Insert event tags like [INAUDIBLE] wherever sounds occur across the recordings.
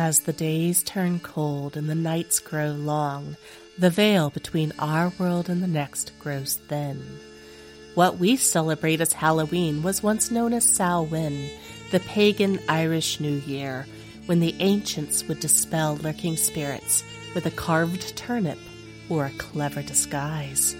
As the days turn cold and the nights grow long, the veil between our world and the next grows thin. What we celebrate as Halloween was once known as Samhain, the pagan Irish New Year, when the ancients would dispel lurking spirits with a carved turnip or a clever disguise.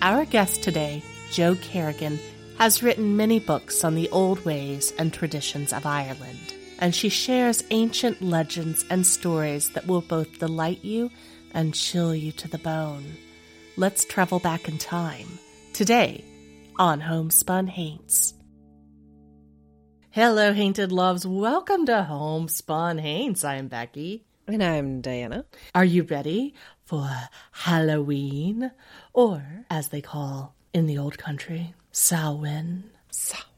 Our guest today, Jo Kerrigan, has written many books on the old ways and traditions of Ireland, and she shares ancient legends and stories that will both delight you and chill you to the bone. Let's travel back in time. Today on Homespun Haints. Hello, Hainted Loves. Welcome to Homespun Haints. I'm Becky. And I'm Diana. Are you ready for Halloween? Or, as they call in the old country, Samhain. Samhain.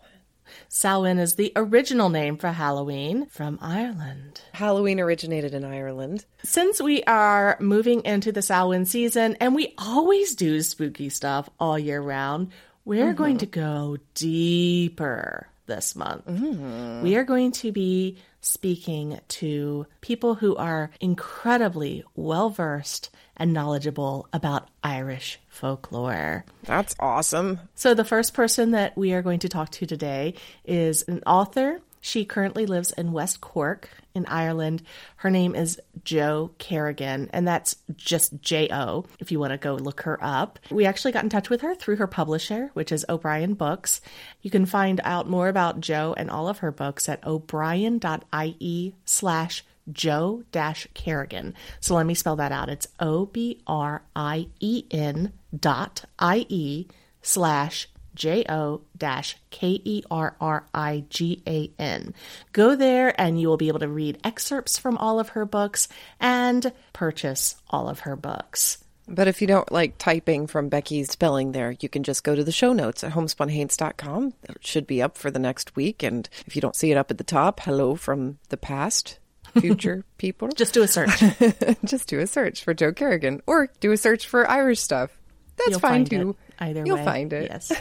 Samhain is the original name for Halloween from Ireland. Halloween originated in Ireland. Since we are moving into the Samhain season and we always do spooky stuff all year round, we're mm-hmm. going to go deeper this month. Mm-hmm. We are going to be speaking to people who are incredibly well versed and knowledgeable about Irish folklore. That's awesome. So, the first person that we are going to talk to today is an author. She currently lives in West Cork in Ireland. Her name is Jo Kerrigan, and that's just J O if you want to go look her up. We actually got in touch with her through her publisher, which is O'Brien Books. You can find out more about Jo and all of her books at o'brien.ie slash Jo dash Kerrigan. So let me spell that out. It's O B R I E N dot I E slash J O K E R R I G A N. Go there and you will be able to read excerpts from all of her books and purchase all of her books. But if you don't like typing from Becky's spelling there, you can just go to the show notes at homespunhaints.com. It should be up for the next week. And if you don't see it up at the top, hello from the past future [LAUGHS] people. Just do a search. [LAUGHS] Just do a search for Jo Kerrigan or do a search for Irish stuff. That's You'll fine too. It. Either You'll way. find it. Yes.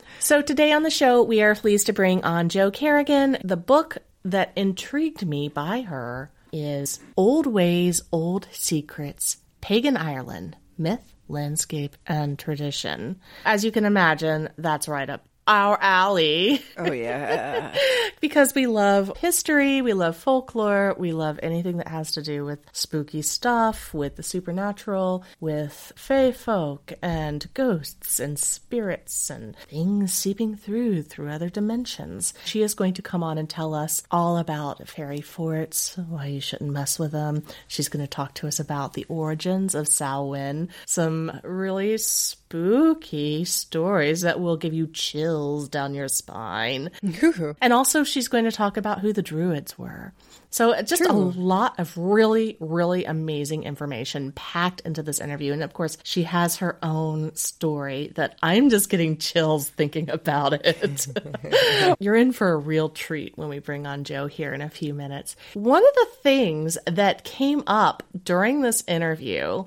[LAUGHS] so today on the show, we are pleased to bring on Jo Kerrigan. The book that intrigued me by her is Old Ways, Old Secrets, Pagan Ireland, Myth, Landscape, and Tradition. As you can imagine, that's right up our alley. Oh, yeah. [LAUGHS] because we love history, we love folklore, we love anything that has to do with spooky stuff, with the supernatural, with fae folk and ghosts and spirits and things seeping through through other dimensions. She is going to come on and tell us all about fairy forts, why you shouldn't mess with them. She's going to talk to us about the origins of Samhain, some really spooky stories that will give you chills down your spine. [LAUGHS] and also, she's going to talk about who the Druids were. So, uh, just True. a lot of really, really amazing information packed into this interview. And of course, she has her own story that I'm just getting chills thinking about it. [LAUGHS] You're in for a real treat when we bring on Jo here in a few minutes. One of the things that came up during this interview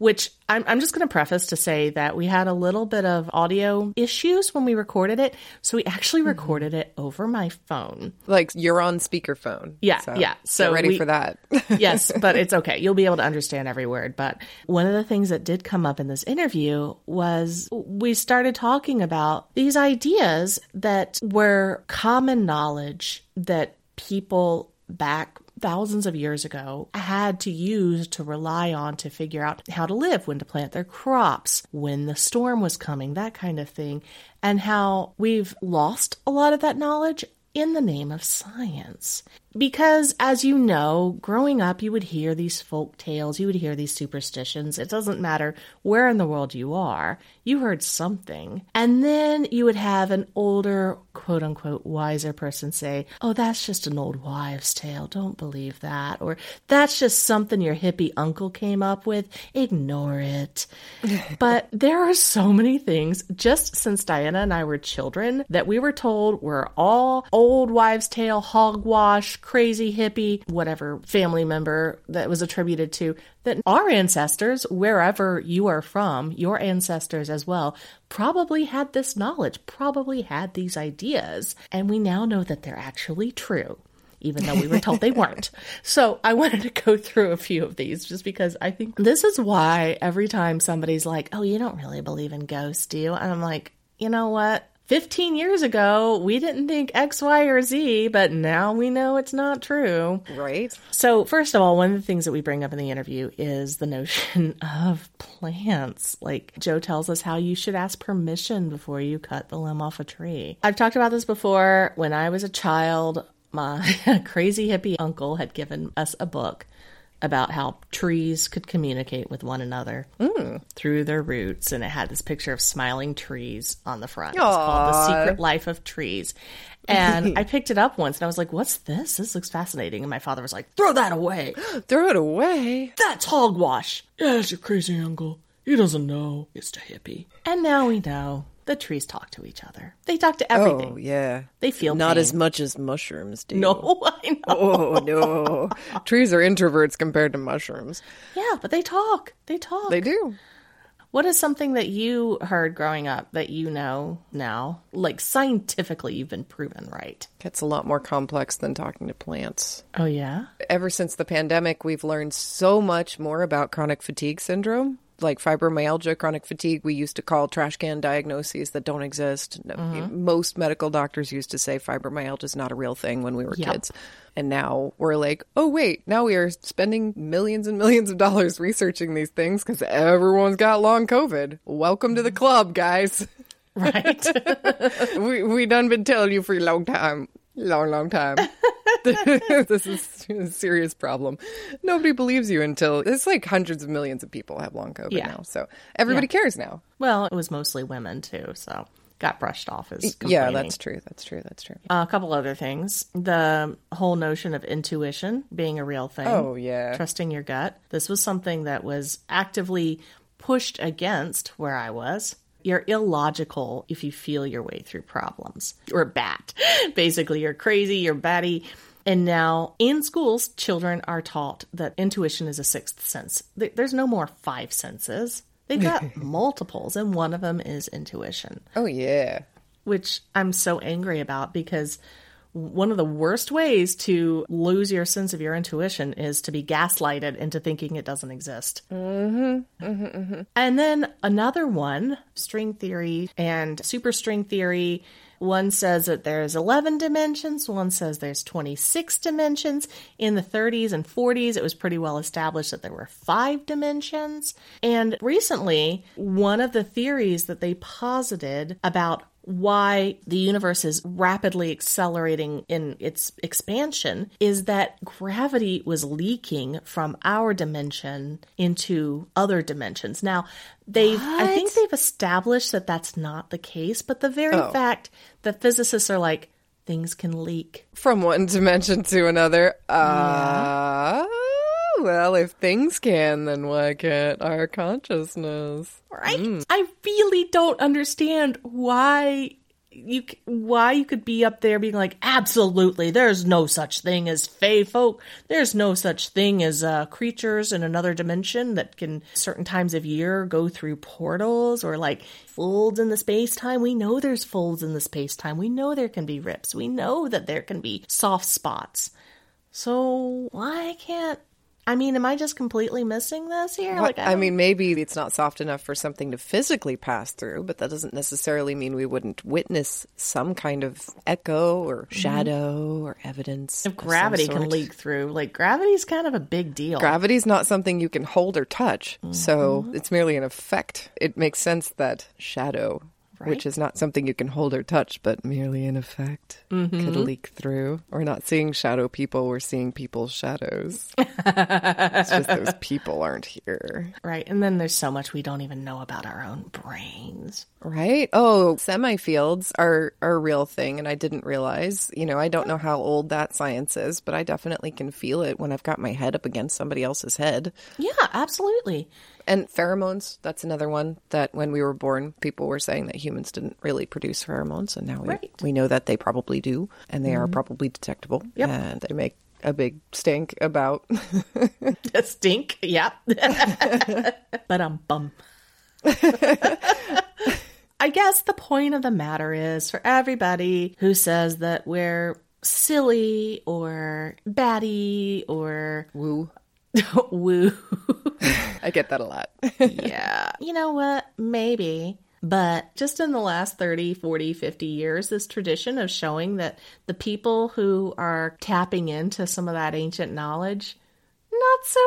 which I'm, I'm just going to preface to say that we had a little bit of audio issues when we recorded it. So we actually mm-hmm. recorded it over my phone. Like you're on speakerphone. Yeah. So yeah. So ready we, for that. [LAUGHS] yes, but it's okay. [LAUGHS] You'll be able to understand every word. But one of the things that did come up in this interview was we started talking about these ideas that were common knowledge that people back thousands of years ago had to use to rely on to figure out how to live, when to plant their crops, when the storm was coming, that kind of thing, and how we've lost a lot of that knowledge in the name of science. Because, as you know, growing up, you would hear these folk tales, you would hear these superstitions. It doesn't matter where in the world you are, you heard something. And then you would have an older, quote unquote, wiser person say, Oh, that's just an old wives' tale. Don't believe that. Or that's just something your hippie uncle came up with. Ignore it. [LAUGHS] but there are so many things just since Diana and I were children that we were told were all old wives' tale, hogwash, crazy hippie, whatever family member that was attributed to, that our ancestors, wherever you are from, your ancestors as well, probably had this knowledge, probably had these ideas. And we now know that they're actually true. even though we were told they weren't. [LAUGHS] So I wanted to go through a few of these just because I think this is why every time somebody's like, oh, you don't really believe in ghosts, do you? And I'm like, you know what? 15 years ago, we didn't think X, Y, or Z, but now we know it's not true. Right? So, first of all, one of the things that we bring up in the interview is the notion [LAUGHS] of plants. Like, Jo tells us how you should ask permission before you cut the limb off a tree. I've talked about this before. When I was a child, my [LAUGHS] crazy hippie uncle had given us a book about how trees could communicate with one another Mm. through their roots. And it had this picture of smiling trees on the front. It's called The Secret Life of Trees. And [LAUGHS] I picked it up once and I was like, what's this? This looks fascinating. And my father was like, throw that away. [GASPS] Throw it away. That's hogwash. Yeah, it's your crazy uncle. He doesn't know. It's a hippie. And now we know the trees talk to each other. They talk to everything. Oh, yeah. They feel Not pain. as much as mushrooms do. No, [LAUGHS] I know. Oh, no. Trees are introverts compared to mushrooms. Yeah, but they talk. They talk. They do. What is something that you heard growing up that you know now? Like scientifically, you've been proven right. It's a lot more complex than talking to plants. Oh, yeah? Ever since the pandemic, we've learned so much more about chronic fatigue syndrome. Like fibromyalgia, chronic fatigue, we used to call trash can diagnoses that don't exist. No- mm-hmm. Most medical doctors used to say fibromyalgia is not a real thing when we were Yep. kids. And now we're like, oh, wait, now we are spending millions and millions of dollars researching these things because everyone's got long COVID. Welcome to the mm-hmm. club, guys. Right? [LAUGHS] we we done been telling you for a long time, long long time. [LAUGHS] [LAUGHS] this is a serious problem. Nobody believes you until it's like hundreds of millions of people have long COVID Yeah. now, so everybody cares now. well, it was mostly women, too, so got brushed off as Yeah, that's true. That's true. That's true. a couple other things. The whole notion of intuition being a real thing. Oh, yeah. Trusting your gut. This was something that was actively pushed against where I was. You're illogical if you feel your way through problems. You're a bat. Basically, you're crazy, you're batty. And now in schools, children are taught that intuition is a sixth sense. There's no more five senses. They've got [LAUGHS] multiples, and one of them is intuition Oh yeah. which I'm so angry about because one of the worst ways to lose your sense of your intuition is to be gaslighted into thinking it doesn't exist. Mm-hmm. And then another one, string theory and superstring theory. One says that there's 11 dimensions, one says there's 26 dimensions. In the 30s and 40s, it was pretty well established that there were five dimensions. And recently, one of the theories that they posited about why the universe is rapidly accelerating in its expansion is that gravity was leaking from our dimension into other dimensions. Now, they've I think they've established that that's not the case, but the very Oh. fact that physicists are like things can leak. From one dimension to another. Uh well, if things can, then why can't our consciousness? Right? I really don't understand why you why you could be up there being like absolutely there's no such thing as fey folk. There's no such thing as uh, creatures in another dimension that can certain times of year go through portals or like folds in the space time we know there's folds in the space time we know there can be rips. We know that there can be soft spots. So why can't I mean, am I just completely missing this here? What- I, don't- mean, maybe it's not soft enough for something to physically pass through, but that doesn't necessarily mean we wouldn't witness some kind of echo or shadow or evidence. if gravity can leak through, like gravity's kind of a big deal. Gravity's not something you can hold or touch, so Mm-hmm. it's merely an effect. It makes sense that shadow, which is not something you can hold or touch, but merely an effect, Mm-hmm. could leak through. We're not seeing shadow people, we're seeing people's shadows. it's just those [LAUGHS] people aren't here. right. And then there's so much we don't even know about our own brains. Right? Oh, semi-fields are, are a real thing, and I didn't realize. You know, I don't know how old that science is, but I definitely can feel it when I've got my head up against somebody else's head. Yeah, absolutely. And pheromones, that's another one that when we were born, people were saying that humans didn't really produce pheromones, and now we, Right. we know that they probably do, and they are probably detectable, Yep. and they make a big stink about. [LAUGHS] A stink. Yeah. [LAUGHS] but um bum. I guess the point of the matter is for everybody who says that we're silly or batty or Woo. [LAUGHS] woo. [LAUGHS] I get that a lot. yeah. You know what? Maybe. But just in the last 30, 40, 50 years, this tradition of showing that the people who are tapping into some of that ancient knowledge, not so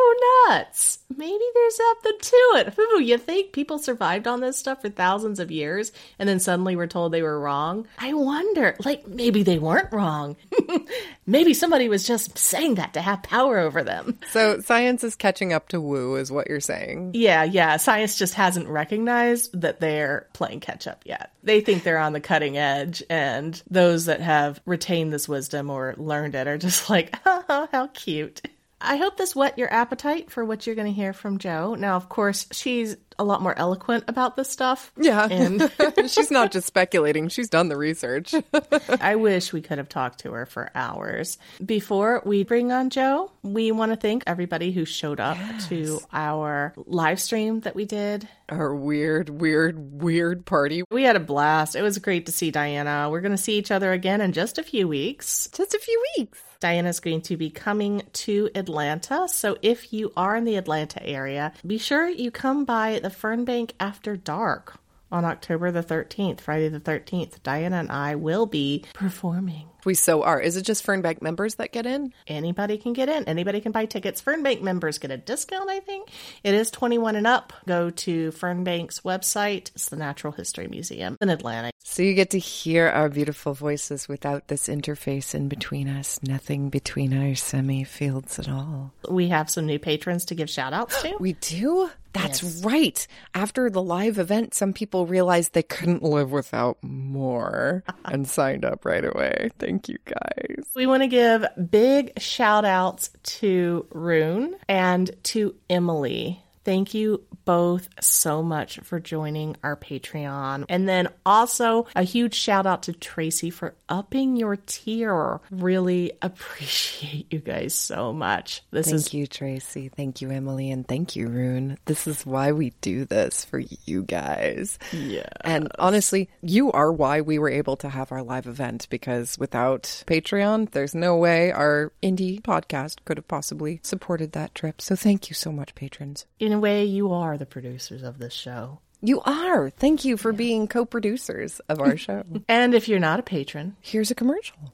nuts. Maybe there's something to it. Ooh, you think people survived on this stuff for thousands of years and then suddenly were told they were wrong? I wonder, like, maybe they weren't wrong. [LAUGHS] maybe somebody was just saying that to have power over them. so science is catching up to woo, is what you're saying. Yeah, yeah. Science just hasn't recognized that they're playing catch up yet. They think they're on the cutting edge, and those that have retained this wisdom or learned it are just like, [LAUGHS] oh, how cute. I hope this whet your appetite for what you're going to hear from Jo. Now, of course, she's a lot more eloquent about this stuff. Yeah. And [LAUGHS] she's not just speculating, she's done the research. [LAUGHS] I wish we could have talked to her for hours. Before we bring on Jo, we want to thank everybody who showed up to our live stream that we did. Our weird, weird, weird party. We had a blast. It was great to see Diana. We're going to see each other again in just a few weeks. Just a few weeks. Diana's going to be coming to Atlanta. So if you are in the Atlanta area, be sure you come by the Fernbank after dark on October the 13th, Friday the 13th. Diana and I will be performing. We so are. Is it just Fernbank members that get in? Anybody can get in. Anybody can buy tickets. Fernbank members get a discount, I think. It is 21 and up. Go to Fernbank's website. It's the Natural History Museum in Atlanta. So you get to hear our beautiful voices without this interface in between us. Nothing between our semi fields at all. We have some new patrons to give shout outs to. We do? That's Yes. right. After the live event, some people realized they couldn't live without more [LAUGHS] and signed up right away. Thank you guys. We want to give big shout outs to Rune and to Emily. Thank you both so much for joining our Patreon. And then also a huge shout out to Tracy for upping your tier. Really [LAUGHS] appreciate you guys so much. This Thank is you, Tracy. Thank you, Emily. And thank you, Rune. This is why we do this for you guys. Yeah. And honestly, you are why we were able to have our live event because without Patreon, there's no way our indie podcast could have possibly supported that trip. So thank you so much, patrons. A way, you are the producers of this show. You are. Thank you for being co producers of our show. [LAUGHS] And if you're not a patron, Here's a commercial.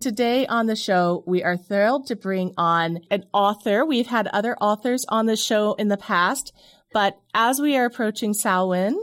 Today on the show, we are thrilled to bring on an author. We've had other authors on the show in the past, but as we are approaching Samhain,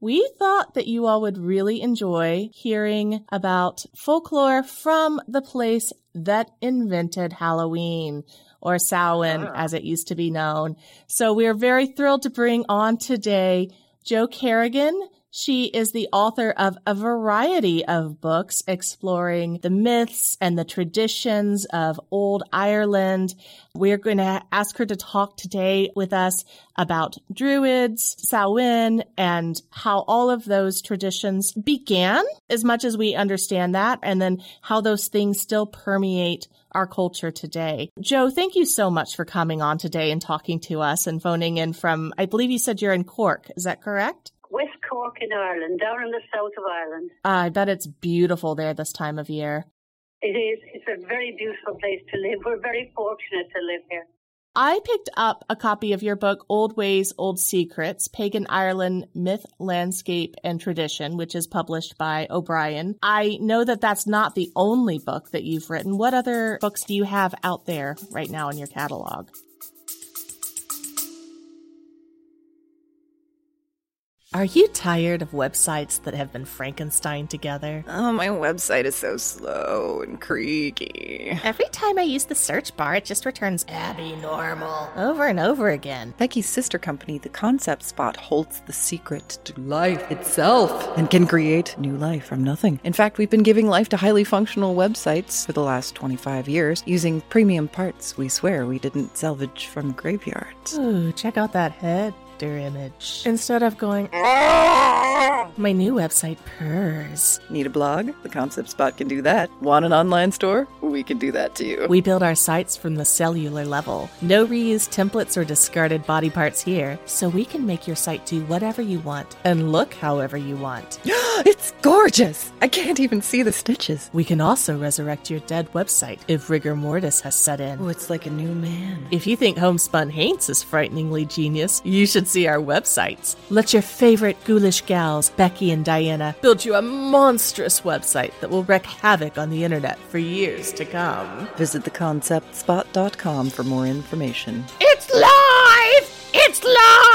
we thought that you all would really enjoy hearing about folklore from the place that invented Halloween or Samhain ah. as it used to be known. So we're very thrilled to bring on today Jo Kerrigan. She is the author of a variety of books exploring the myths and the traditions of old Ireland. We're going to ask her to talk today with us about Druids, Samhain, and how all of those traditions began, as much as we understand that, and then how those things still permeate our culture today. Jo, thank you so much for coming on today and talking to us and phoning in from, I believe you said you're in Cork. Is that correct? West Cork in Ireland, down in the south of Ireland. Ah, I bet it's beautiful there this time of year. It is. It's a very beautiful place to live. We're very fortunate to live here. I picked up a copy of your book, Old Ways, Old Secrets, Pagan Ireland Myth, Landscape, and Tradition, which is published by O'Brien. I know that that's not the only book that you've written. What other books do you have out there right now in your catalog? Are you tired of websites that have been Frankenstein together? Oh, my website is so slow and creaky. Every time I use the search bar, it just returns Abby Normal over and over again. Becky's sister company, The Concept Spot, holds the secret to life itself and can create new life from nothing. In fact, we've been giving life to highly functional websites for the last 25 years using premium parts we swear we didn't salvage from graveyards. Ooh, check out that header image. Instead of going, [LAUGHS] My new website purrs. Need a blog? The Concept Spot can do that. Want an online store? We can do that too. We build our sites from the cellular level. No reused templates or discarded body parts here, so we can make your site do whatever you want and look however you want. [GASPS] it's gorgeous! I can't even see the stitches. We can also resurrect your dead website if rigor mortis has set in. Oh, it's like a new man. If you think Homespun Haints is frighteningly genius, you should see our websites. Let your favorite ghoulish gals, Becky and Diana, build you a monstrous website that will wreak havoc on the internet for years to come. Visit theconceptspot.com for more information. It's live! It's live!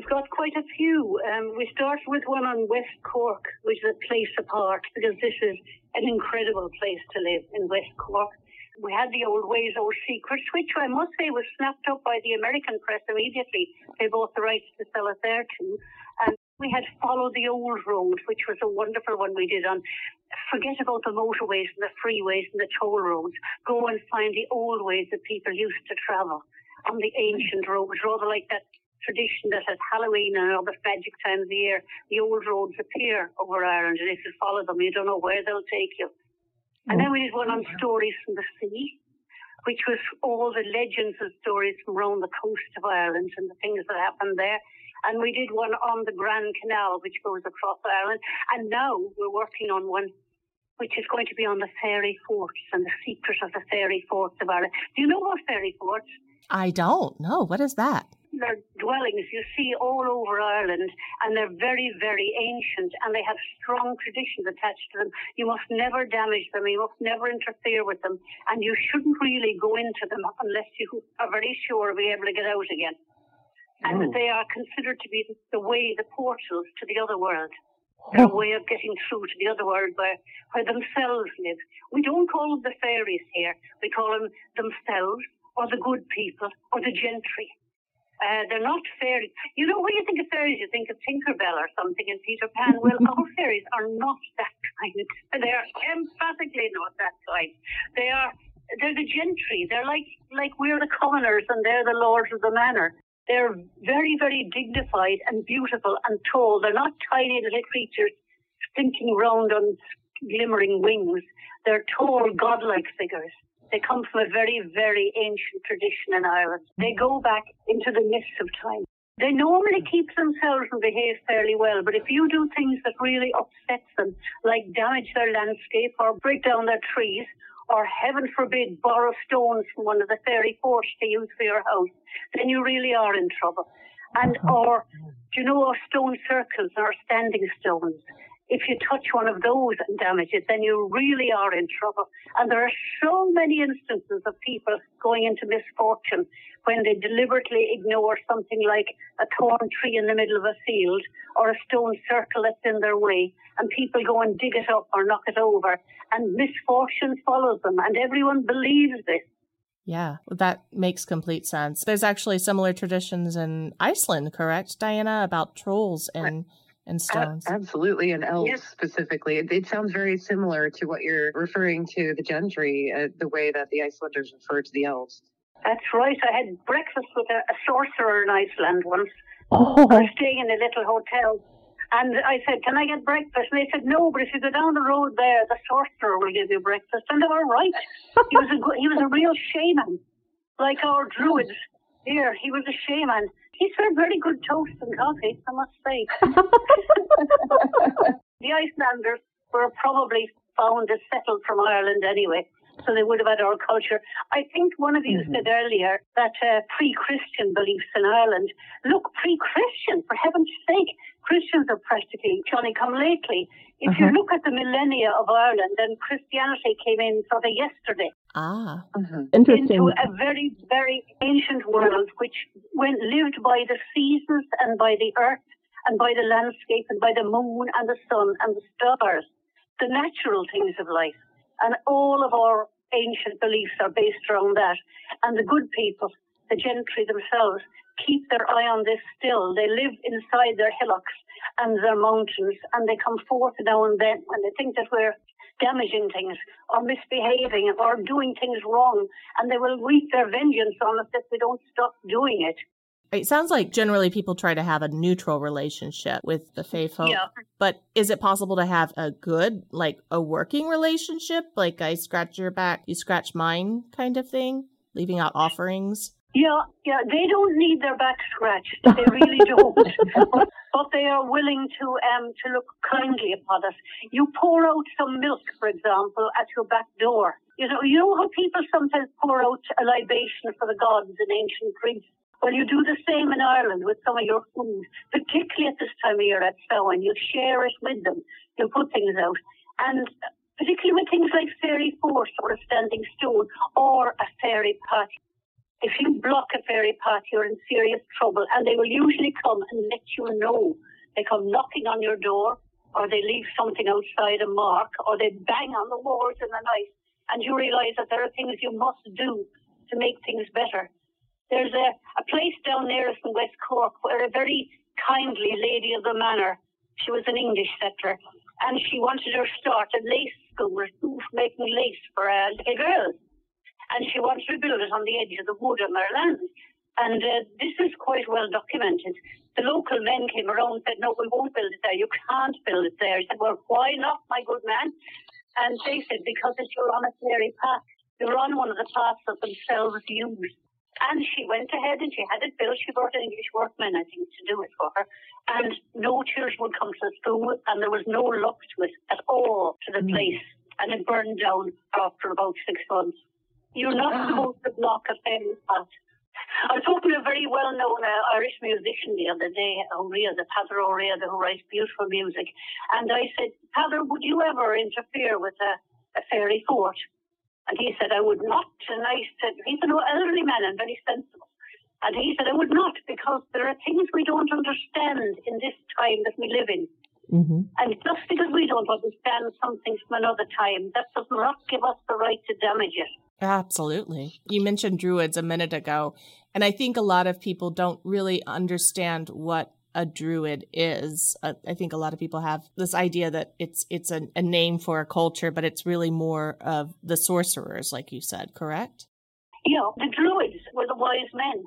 We've got quite a few. Um, we start with one on West Cork, which is a place apart because this is an incredible place to live in West Cork. We had the old ways, old secrets, which I must say was snapped up by the American press immediately. They bought the rights to sell it there too. And we had Follow the Old Road, which was a wonderful one we did on forget about the motorways and the freeways and the toll roads. Go and find the old ways that people used to travel on the ancient roads, rather like that tradition that at Halloween and other magic times of the year, the old roads appear over Ireland, and if you follow them, you don't know where they'll take you. And then mm. we did one on stories from the sea, which was all the legends and stories from around the coast of Ireland and the things that happened there. And we did one on the Grand Canal, which goes across Ireland. And now we're working on one which is going to be on the fairy forts and the secret of the fairy forts of Ireland. Do you know what fairy forts? I don't know. What is that? They're dwellings you see all over Ireland, and they're very, very ancient, and they have strong traditions attached to them. You must never damage them, you must never interfere with them, and you shouldn't really go into them unless you are very sure of being able to get out again. And Oh. they are considered to be the way, the portals to the other world. They're oh. way of getting through to the other world where, where themselves live. We don't call them the fairies here. We call them themselves, or the good people, or the gentry. Uh, they're not fairies. You know, when you think of fairies, you think of Tinkerbell or something in Peter Pan. Well, [LAUGHS] our fairies are not that kind. They are emphatically not that kind. They are, they're the gentry. They're like, like we're the commoners and they're the lords of the manor. They're very, very dignified and beautiful and tall. They're not tiny little creatures slinking round on glimmering wings. They're tall, godlike figures. They come from a very, very ancient tradition in Ireland. They go back into the mists of time. They normally keep themselves and behave fairly well, but if you do things that really upset them, like damage their landscape or break down their trees, or heaven forbid, borrow stones from one of the fairy forts to use for your house, then you really are in trouble. And mm-hmm. or do you know our stone circles, our standing stones? If you touch one of those and damage it, then you really are in trouble. And there are so many instances of people going into misfortune when they deliberately ignore something like a torn tree in the middle of a field or a stone circle that's in their way, and people go and dig it up or knock it over, and misfortune follows them, and everyone believes this. Yeah, that makes complete sense. There's actually similar traditions in Iceland, correct, Diana, about trolls and and A- stones. absolutely, and elves Yes. specifically. It, it sounds very similar to what you're referring to the gentry, uh, the way that the Icelanders refer to the elves. That's right. I had breakfast with a, a sorcerer in Iceland once. Oh, I was staying in a little hotel. And I said, Can I get breakfast? And they said, No, but if you go down the road there, the sorcerer will give you breakfast. And they were right. He was a, he was a real shaman, like our druids [LAUGHS] here. He was a shaman. He served very good toast and coffee, I must say. [LAUGHS] the Icelanders were probably found as settled from Ireland anyway, so they would have had our culture. I think one of you said earlier that uh, pre-Christian beliefs in Ireland. Look, pre-Christian, for heaven's sake, Christians are practically Johnny come lately. If you look at the millennia of Ireland, then Christianity came in sort of yesterday ah, interesting. into a very, very ancient world which went lived by the seasons and by the earth and by the landscape and by the moon and the sun and the stars, the natural things of life. And all of our ancient beliefs are based around that. And the good people, the gentry themselves, keep their eye on this still. They live inside their hillocks and their mountains and they come forth now and then when they think that we're damaging things or misbehaving or doing things wrong, and they will wreak their vengeance on us if we don't stop doing it. It sounds like generally people try to have a neutral relationship with the Fae folk. Yeah. But is it possible to have a good, like a working relationship? Like I scratch your back, you scratch mine kind of thing? Leaving out offerings? Yeah, yeah, they don't need their back scratched. They [LAUGHS] really don't. but they are willing to um to look kindly upon us. You pour out some milk, for example, at your back door. You know, you know how people sometimes pour out a libation for the gods in ancient Greece. Well, you do the same in Ireland with some of your food, particularly at this time of year at Samhain. You share it with them. You put things out. And particularly with things like fairy forts or a standing stone or a fairy party. If you block a fairy path, you're in serious trouble, and they will usually come and let you know. They come knocking on your door, or they leave something outside a mark, or they bang on the walls in the night, and you realise that there are things you must do to make things better. There's a, a place down near us in West Cork where a very kindly lady of the manor, she was an English settler, and she wanted to start a lace school, making lace for uh, little girls. And she wanted to build it on the edge of the wood on their land. And uh, this is quite well documented. The local men came around and said, No, we won't build it there. You can't build it there. He said, Well, why not, my good man? And they said, Because it's you're on a fairy path. You're on one of the paths that themselves use. And she went ahead and she had it built. She brought an English workman, I think, to do it for her. And no children would come to the school, and there was no lock to it at all to the mm. place. And it burned down after about six months. You're not ah. supposed to block a family path. I was talking to a very well known uh, Irish musician the other day, O'Rea, the Father O'Rea, who writes beautiful music. And I said, Father, would you ever interfere with a, a fairy fort? And he said, I would not. And I said, he's an elderly man and very sensible. And he said, I would not, because there are things we don't understand in this time that we live in. Mm-hmm. And just because we don't understand something from another time, that does not give us the right to damage it. Absolutely. You mentioned druids a minute ago, and I think a lot of people don't really understand what a druid is. Uh, I think a lot of people have this idea that it's it's a, a, name for a culture, but it's really more of the sorcerers, like you said, correct? Yeah, the druids were the wise men.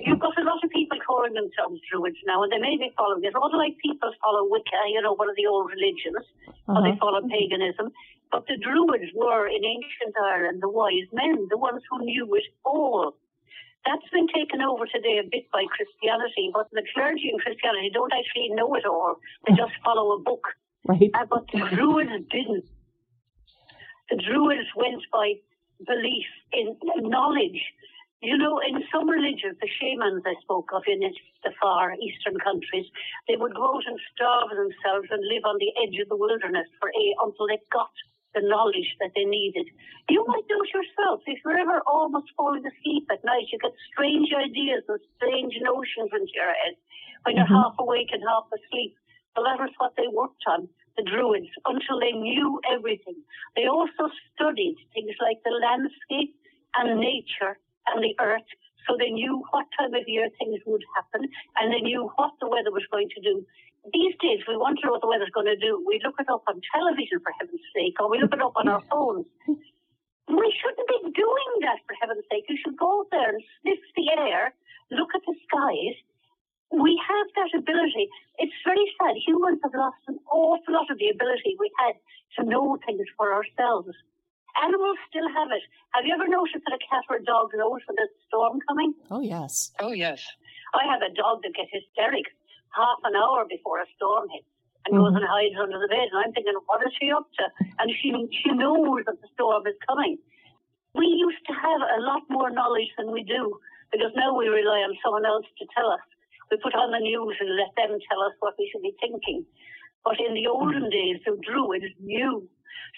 You've got a lot of people calling themselves druids now, and they may be following it. All like people follow Wicca, you know, one of the old religions, uh-huh. or they uh-huh. follow paganism. But the druids were in ancient Ireland the wise men, the ones who knew it all that's been taken over today a bit by Christianity, but the clergy in Christianity don't actually know it all. They [LAUGHS] just follow a book. Right. Uh, but the Druids didn't. The Druids went by belief in knowledge. You know, in some religions, the shamans I spoke of in the far eastern countries, they would go out and starve themselves and live on the edge of the wilderness for a until they got the knowledge that they needed. You might do it yourself. If you're ever almost falling asleep at night, you get strange ideas and strange notions into your head when you're mm-hmm. half awake and half asleep. Well, that was what they worked on, the Druids, until they knew everything. They also studied things like the landscape and nature and the earth so they knew what time of year things would happen and they knew what the weather was going to do these days we wonder what the weather's going to do. We look it up on television, for heaven's sake, or we look it up on our phones. We shouldn't be doing that, for heaven's sake. You should go out there and sniff the air, look at the skies. We have that ability. It's very sad. Humans have lost an awful lot of the ability we had to know things for ourselves. Animals still have it. Have you ever noticed that a cat or a dog knows when there's a storm coming? Oh, yes. Oh, yes. I have a dog that gets hysterics half an hour before a storm hits and mm-hmm. goes and hides under the bed. And I'm thinking, what is she up to? And she she knows that the storm is coming. We used to have a lot more knowledge than we do because now we rely on someone else to tell us. We put on the news and let them tell us what we should be thinking. But in the olden days, the Druids knew.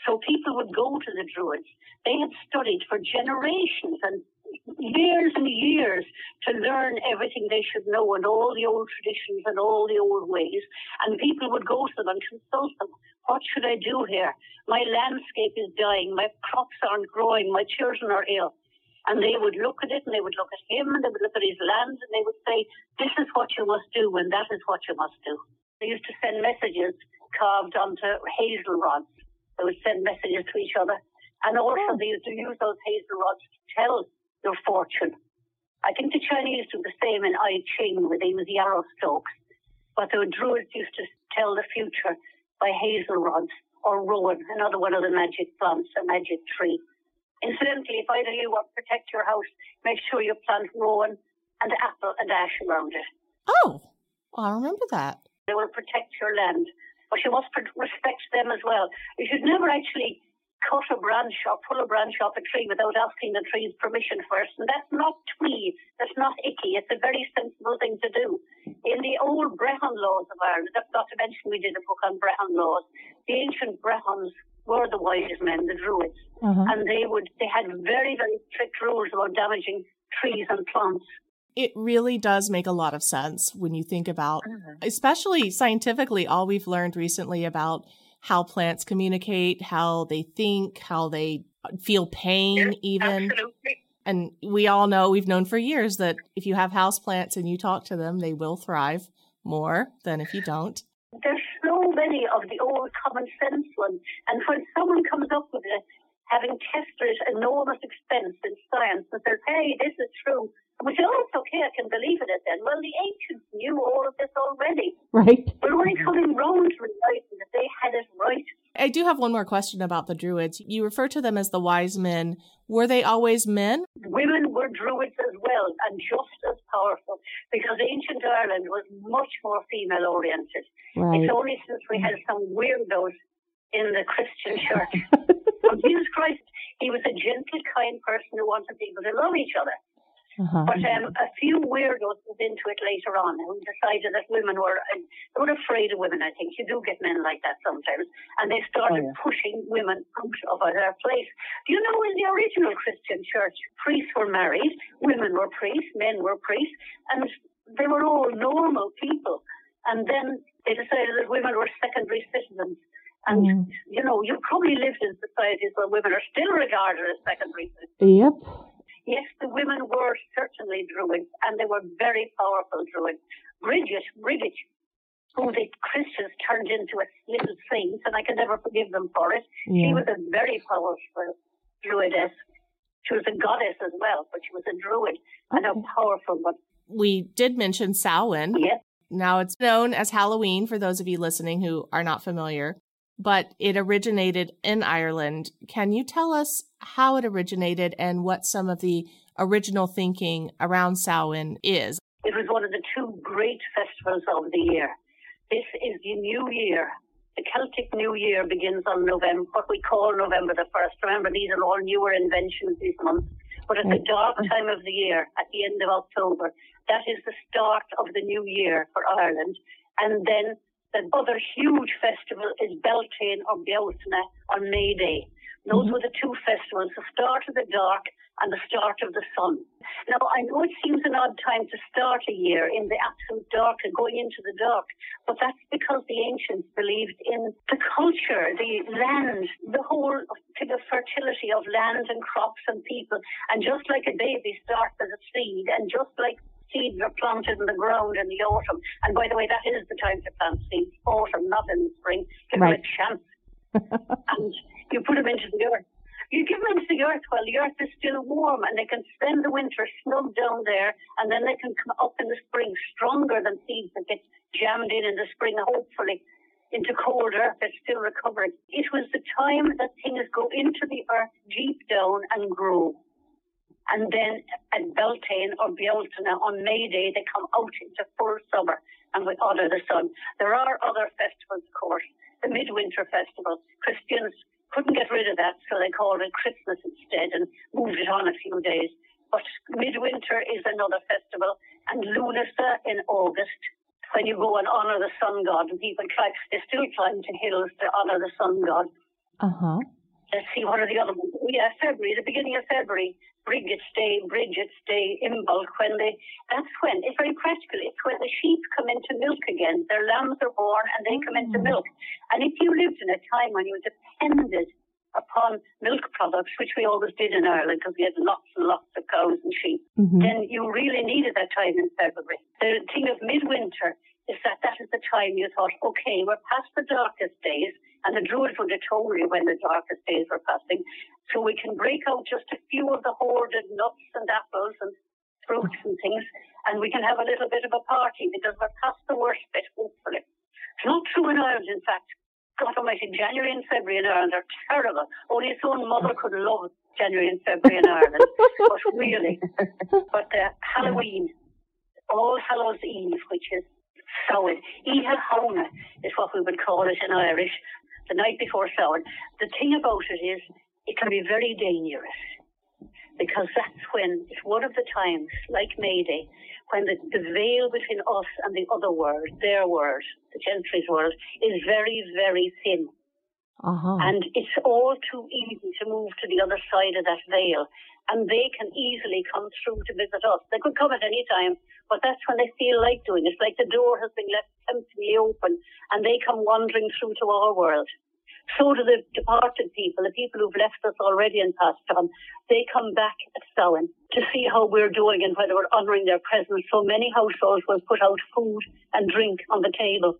So people would go to the Druids. They had studied for generations and years and years to learn everything they should know and all the old traditions and all the old ways. And people would go to them and consult them. What should I do here? My landscape is dying. My crops aren't growing. My children are ill. And they would look at it and they would look at him and they would look at his land and they would say, this is what you must do and that is what you must do. They used to send messages carved onto hazel rods They would send messages to each other. And also, oh. they used to use those hazel rods to tell their fortune. I think the Chinese do the same in I Ching, where they use yarrow stalks. But the Druids used to tell the future by hazel rods or rowan, another one of the magic plants, a magic tree. Incidentally, if either you want to protect your house, make sure you plant rowan and apple and ash around it. Oh, I remember that. They will protect your land, but you must respect them as well. You should never actually cut a branch or pull a branch off a tree without asking the tree's permission first. And that's not twee, that's not icky. It's a very sensible thing to do. In the old Brehon laws of Ireland, that's not to mention we did a book on Brehon laws, the ancient Brehons were the wise men, the Druids. Uh-huh. And they would they had very, very strict rules about damaging trees and plants it really does make a lot of sense when you think about, uh-huh. especially scientifically, all we've learned recently about how plants communicate, how they think, how they feel pain, even. Absolutely. And we all know, we've known for years that if you have house plants and you talk to them, they will thrive more than if you don't. There's so many of the old common sense ones. And when someone comes up with it, having tested enormous expense in science and says, hey, this is true, which oh, it's okay, I can believe in it then. Well, the ancients knew all of this already. Right. We're only coming round to realizing that they had it right. I do have one more question about the Druids. You refer to them as the wise men. Were they always men? Women were Druids as well, and just as powerful, because ancient Ireland was much more female oriented. Right. It's only since we had some weirdos in the Christian [LAUGHS] church. Jesus Christ, he was a gentle, kind person who wanted people to love each other. Uh-huh. But um, a few weirdos was into it later on who decided that women were uh, they were afraid of women. I think you do get men like that sometimes, and they started oh, yeah. pushing women out of their place. Do you know in the original Christian church, priests were married, women were priests, men were priests, and they were all normal people. And then they decided that women were secondary citizens. And mm. you know, you've probably lived in societies where women are still regarded as secondary citizens. Yep. Yes, the women were certainly druids, and they were very powerful druids. Bridget, Bridget, who the Christians turned into a little saint, and I can never forgive them for it. Yeah. She was a very powerful druidess. She was a goddess as well, but she was a druid, okay. and how powerful. But we did mention Samhain. Yes. Now it's known as Halloween for those of you listening who are not familiar but it originated in Ireland. Can you tell us how it originated and what some of the original thinking around Samhain is? It was one of the two great festivals of the year. This is the New Year. The Celtic New Year begins on November, what we call November the 1st. Remember, these are all newer inventions this month. But at the mm. dark time of the year, at the end of October, that is the start of the new year for Ireland. And then the other huge festival is Beltane or Bealtaine on May Day. Those mm-hmm. were the two festivals, the start of the dark and the start of the sun. Now, I know it seems an odd time to start a year in the absolute dark and going into the dark, but that's because the ancients believed in the culture, the land, the whole thing of fertility of land and crops and people. And just like a baby starts as a seed, and just like seeds are planted in the ground in the autumn. And by the way, that is the time to plant seeds, autumn, not in the spring. Give right. them a chance. [LAUGHS] and you put them into the earth. You give them into the earth while the earth is still warm and they can spend the winter snug down there and then they can come up in the spring stronger than seeds that get jammed in in the spring, hopefully into cold earth that's still recovering. It was the time that things go into the earth deep down and grow. And then at Beltane or Bealtaine on May Day, they come out into full summer and we honour the sun. There are other festivals, of course. The Midwinter Festival, Christians couldn't get rid of that, so they called it Christmas instead and moved it on a few days. But Midwinter is another festival, and Lunasa in August, when you go and honour the sun god, and people try, they still climb to hills to honour the sun god. Uh huh. Let's see, what are the other ones? Oh, yeah, February, the beginning of February, Bridget's Day, Bridget's Day, Imbolc, when they, that's when, it's very practical, it's when the sheep come into milk again. Their lambs are born and they come into mm. milk. And if you lived in a time when you depended upon milk products, which we always did in Ireland because we had lots and lots of cows and sheep, mm-hmm. then you really needed that time in February. The thing of midwinter is that that is the time you thought, okay, we're past the darkest days And the Druids would have told you when the darkest days were passing. So we can break out just a few of the hoarded nuts and apples and fruits and things, and we can have a little bit of a party because we're past the worst bit, hopefully. It's not true in Ireland, in fact. God almighty, January and February in Ireland are terrible. Only its own mother could love January and February in Ireland. but really, but uh, Halloween, All Hallows Eve, which is Samhain, Oíche Shamhna is what we would call it in Irish, the night before Samhain. The thing about it is, it can be very dangerous because that's when it's one of the times, like May Day, when the, the veil between us and the other world, their world, the gentry's world, is very, very thin. Uh-huh. And it's all too easy to move to the other side of that veil. And they can easily come through to visit us. They could come at any time, but that's when they feel like doing it. It's like the door has been left temptingly open and they come wandering through to our world. So do the departed people, the people who've left us already and passed on. They come back at Samhain to see how we're doing and whether we're honouring their presence. So many households will put out food and drink on the table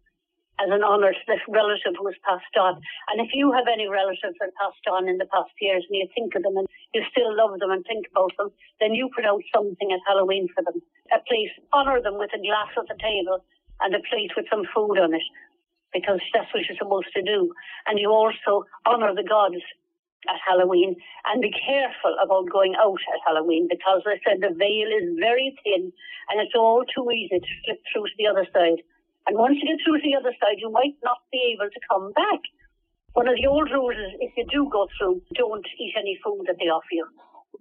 as an honour to this relative who was passed on. And if you have any relatives that passed on in the past years and you think of them and you still love them and think about them, then you put out something at Halloween for them. A place, honour them with a glass at the table and a plate with some food on it because that's what you're supposed to do. And you also honour the gods at Halloween and be careful about going out at Halloween because as I said the veil is very thin and it's all too easy to slip through to the other side. And once you get through to the other side, you might not be able to come back. One of the old rules is if you do go through, don't eat any food that they offer you.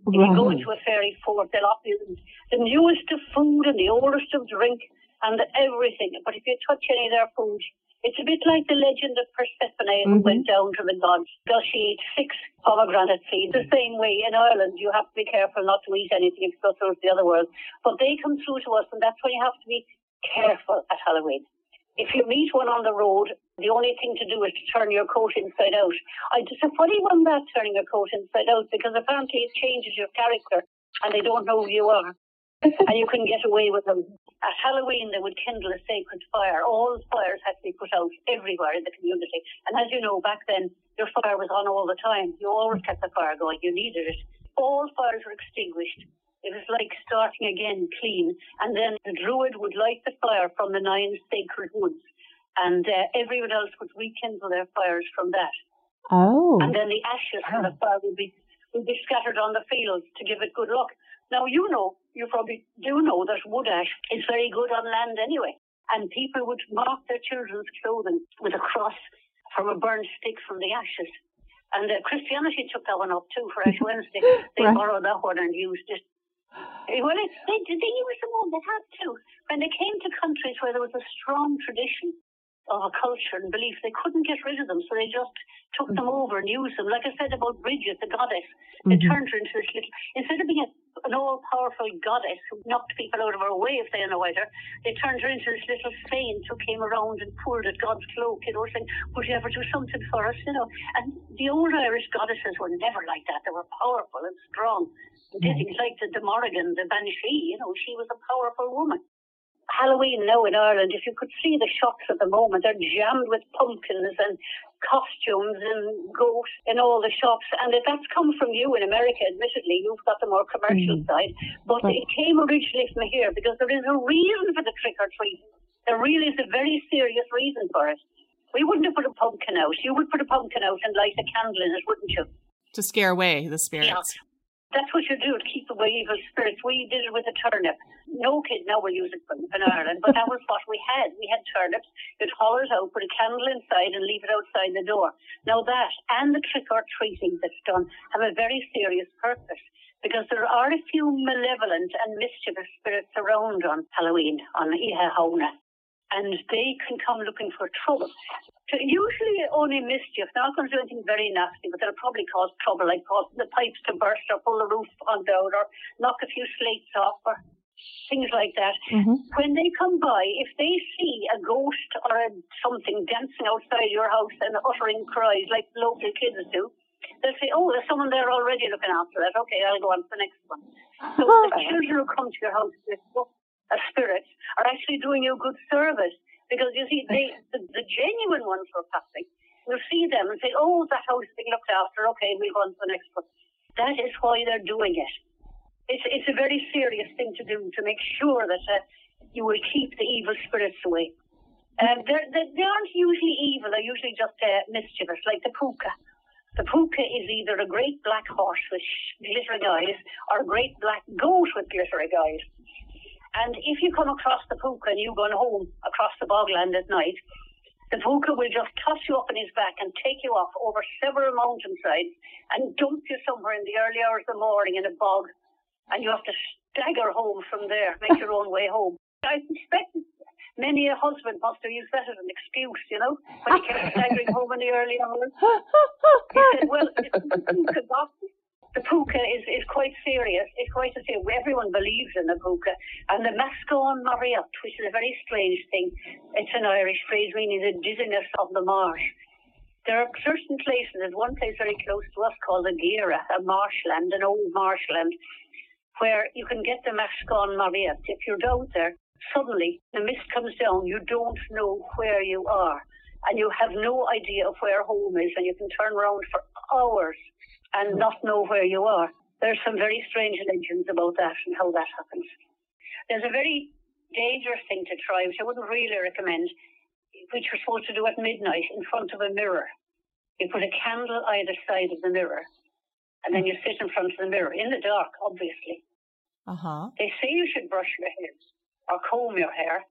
If you go into a fairy fort, they'll offer you the newest of food and the oldest of drink and everything. But if you touch any of their food, it's a bit like the legend of Persephone who mm-hmm. went down to the gods because she ate six pomegranate seeds. The same way in Ireland, you have to be careful not to eat anything if you go through to the other world. But they come through to us, and that's why you have to be careful at Halloween. If you meet one on the road, the only thing to do is to turn your coat inside out. I just a funny one that turning your coat inside out because apparently it changes your character and they don't know who you are. [LAUGHS] and you can get away with them. At Halloween, they would kindle a sacred fire. All fires had to be put out everywhere in the community. And as you know, back then, your fire was on all the time. You always kept the fire going. You needed it. All fires were extinguished. It was like starting again clean. And then the druid would light the fire from the nine sacred woods. And uh, everyone else would rekindle their fires from that. Oh. And then the ashes from the fire would be, would be scattered on the fields to give it good luck. Now, you know, you probably do know that wood ash is very good on land anyway. And people would mark their children's clothing with a cross from a burned stick from the ashes. And uh, Christianity took that one up too for Ash [LAUGHS] Wednesday. They Right. borrowed that one and used it. Well, it, they, they used the one that had to. When they came to countries where there was a strong tradition of a culture and belief, they couldn't get rid of them, so they just took them mm-hmm. over and used them. Like I said about Bridget, the goddess, they mm-hmm. turned her into this little, instead of being a, an all-powerful goddess who knocked people out of her way if they annoyed her, they turned her into this little saint who came around and pulled at God's cloak, you know, saying, would you ever do something for us, you know? And the old Irish goddesses were never like that. They were powerful and strong. They mm-hmm. did things like the, the Morrigan, the Banshee, you know, she was a powerful woman. Halloween now in Ireland, if you could see the shops at the moment, they're jammed with pumpkins and costumes and ghosts in all the shops. And if that's come from you in America, admittedly, you've got the more commercial mm. side. But it came originally from here because there is a reason for the trick or treat. There really is a very serious reason for it. We wouldn't have put a pumpkin out. You would put a pumpkin out and light a candle in it, wouldn't you? To scare away the spirits. That's what you do to keep away evil spirits. We did it with a turnip. No kid now will use it in Ireland, but that was what we had. We had turnips. You'd haul it out, put a candle inside, and leave it outside the door. Now that and the trick or treating that's done have a very serious purpose because there are a few malevolent and mischievous spirits around on Halloween, on Oíche Shamhna, and they can come looking for trouble. So usually only mischief. They're not going to do anything very nasty, but they'll probably cause trouble, like cause the pipes to burst or pull the roof on down or knock a few slates off or things like that. Mm-hmm. When they come by, if they see a ghost or a, something dancing outside your house and uttering cries like local kids do, they'll say, oh, there's someone there already looking after that. Okay, I'll go on to the next one. So the children who come to your house a spirit are actually doing you a good service because you see, they, the, the genuine ones who are passing, We'll see them and say, oh, the house being looked after. Okay, we'll go on to the next one. That is why they're doing it. It's, it's a very serious thing to do to make sure that uh, you will keep the evil spirits away. They're, they're, they aren't usually evil, they're usually just uh, mischievous, like the puka. The puka is either a great black horse with glittering eyes or a great black goat with glittering eyes. And if you come across the puka and you're going home across the bogland at night, the puka will just toss you up on his back and take you off over several mountainsides and dump you somewhere in the early hours of the morning in a bog. And you have to stagger home from there, make your own way home. I suspect many a husband must have used that as an excuse, you know, when he kept staggering home in the early hours. He said, well, it's the puka, the puka is, is quite serious. It's quite a serious. Everyone believes in the puka. And the Meascán Mearaí, which is a very strange thing. It's an Irish phrase meaning the dizziness of the marsh. There are certain places, there's one place very close to us called the Gira, a marshland, an old marshland, where you can get the Meascán Mearaí. If you're down there, suddenly the mist comes down, you don't know where you are. And you have no idea of where home is, and you can turn around for hours and not know where you are. There's some very strange legends about that and how that happens. There's a very dangerous thing to try, which I wouldn't really recommend, which you're supposed to do at midnight in front of a mirror. You put a candle either side of the mirror, and then you sit in front of the mirror, in the dark, obviously. Uh-huh. They say you should brush your hair or comb your hair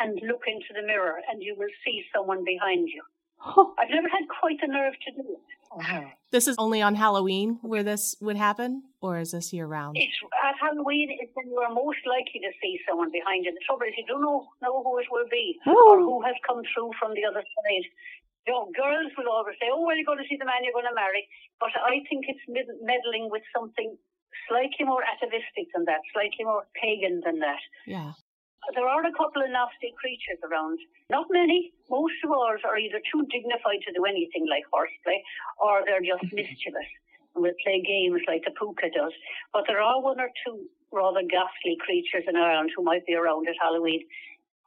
and look into the mirror, and you will see someone behind you. I've never had quite the nerve to do it. Uh-huh. This is only on Halloween where this would happen, or is this year round? It's at Halloween is when you are most likely to see someone behind you. The trouble is you don't know, know who it will be or who has come through from the other side. You know, girls will always say, "Oh, well, you're going to see the man you're going to marry," but I think it's med- meddling with something slightly more atavistic than that, slightly more pagan than that. Yeah. There are a couple of nasty creatures around. Not many. Most of ours are either too dignified to do anything like horseplay, or they're just mischievous and will play games like the pooka does. But there are one or two rather ghastly creatures in Ireland who might be around at Halloween,